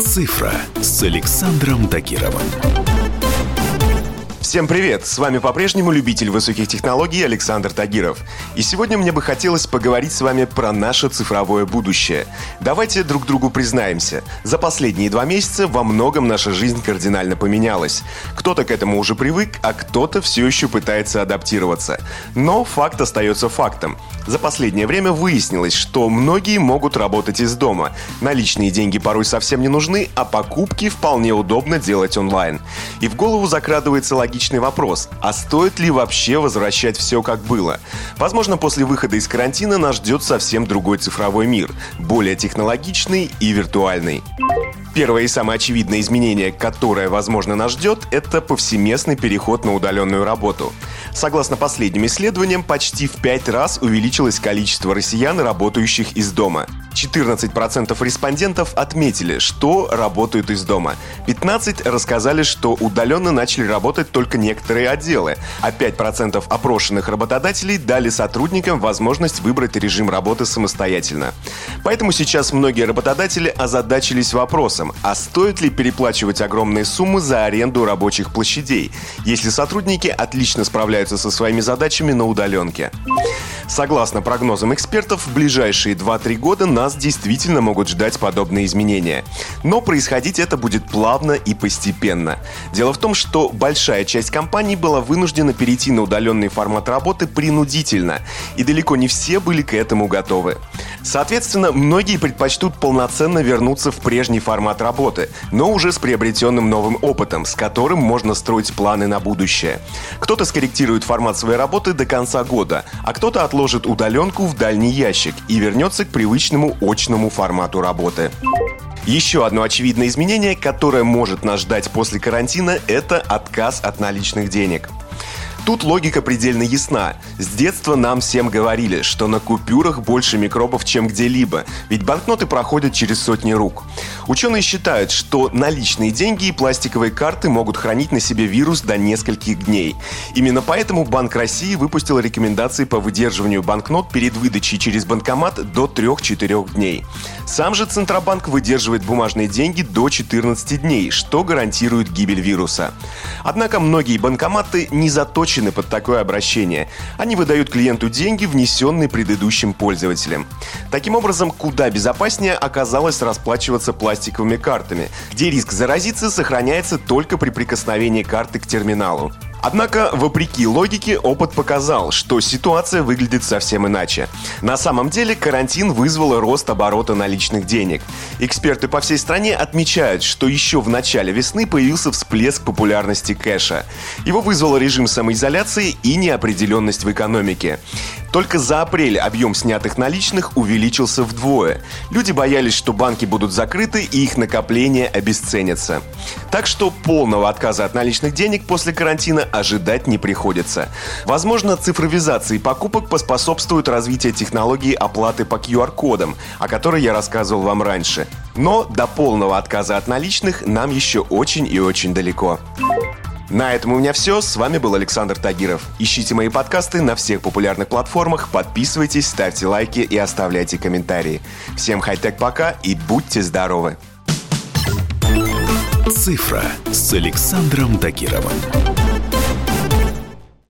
«Цифра» с Александром Тагировым. Всем привет! С вами по-прежнему любитель высоких технологий Александр Тагиров. И сегодня мне бы хотелось поговорить с вами про наше цифровое будущее. Давайте друг другу признаемся. За последние два месяца во многом наша жизнь кардинально поменялась. Кто-то к этому уже привык, а кто-то все еще пытается адаптироваться. Но факт остается фактом. За последнее время выяснилось, что многие могут работать из дома. Наличные деньги порой совсем не нужны, а покупки вполне удобно делать онлайн. И в голову закрадывается логичный вопрос, а стоит ли вообще возвращать все как было? Возможно, после выхода из карантина нас ждет совсем другой цифровой мир, более технологичный и виртуальный. Первое и самое очевидное изменение, которое, возможно, нас ждет, это повсеместный переход на удаленную работу. Согласно последним исследованиям, почти в пять раз увеличилось количество россиян, работающих из дома. 14% респондентов отметили, что работают из дома. 15% рассказали, что удаленно начали работать только некоторые отделы, а 5% опрошенных работодателей дали сотрудникам возможность выбрать режим работы самостоятельно. Поэтому сейчас многие работодатели озадачились вопросом, а стоит ли переплачивать огромные суммы за аренду рабочих площадей, если сотрудники отлично справляются со своими задачами на удаленке. Согласно прогнозам экспертов, в ближайшие 2-3 года нас действительно могут ждать подобные изменения. Но происходить это будет плавно и постепенно. Дело в том, что большая часть компаний была вынуждена перейти на удаленный формат работы принудительно, и далеко не все были к этому готовы. Соответственно, многие предпочтут полноценно вернуться в прежний формат работы, но уже с приобретенным новым опытом, с которым можно строить планы на будущее. Кто-то скорректирует формат своей работы до конца года, а кто-то отложит удаленку в дальний ящик и вернется к привычному очному формату работы. Еще одно очевидное изменение, которое может нас ждать после карантина, это отказ от наличных денег. Тут логика предельно ясна. С детства нам всем говорили, что на купюрах больше микробов, чем где-либо, ведь банкноты проходят через сотни рук. Ученые считают, что наличные деньги и пластиковые карты могут хранить на себе вирус до нескольких дней. Именно поэтому Банк России выпустил рекомендации по выдерживанию банкнот перед выдачей через банкомат до 3-4 дней. Сам же Центробанк выдерживает бумажные деньги до 14 дней, что гарантирует гибель вируса. Однако многие банкоматы не заточены заточены под такое обращение. Они выдают клиенту деньги, внесенные предыдущим пользователем. Таким образом, куда безопаснее оказалось расплачиваться пластиковыми картами, где риск заразиться сохраняется только при прикосновении карты к терминалу. Однако, вопреки логике, опыт показал, что ситуация выглядит совсем иначе. На самом деле, карантин вызвал рост оборота наличных денег. Эксперты по всей стране отмечают, что еще в начале весны появился всплеск популярности кэша. Его вызвал режим самоизоляции и неопределенность в экономике. Только за апрель объем снятых наличных увеличился вдвое. Люди боялись, что банки будут закрыты и их накопления обесценятся. Так что полного отказа от наличных денег после карантина ожидать не приходится. Возможно, цифровизации покупок поспособствует развитию технологии оплаты по QR-кодам, о которой я рассказывал вам раньше. Но до полного отказа от наличных нам еще очень и очень далеко. На этом у меня все. С вами был Александр Тагиров. Ищите мои подкасты на всех популярных платформах, подписывайтесь, ставьте лайки и оставляйте комментарии. Всем хай-тек пока и будьте здоровы! «Цифра» с Александром Тагировым.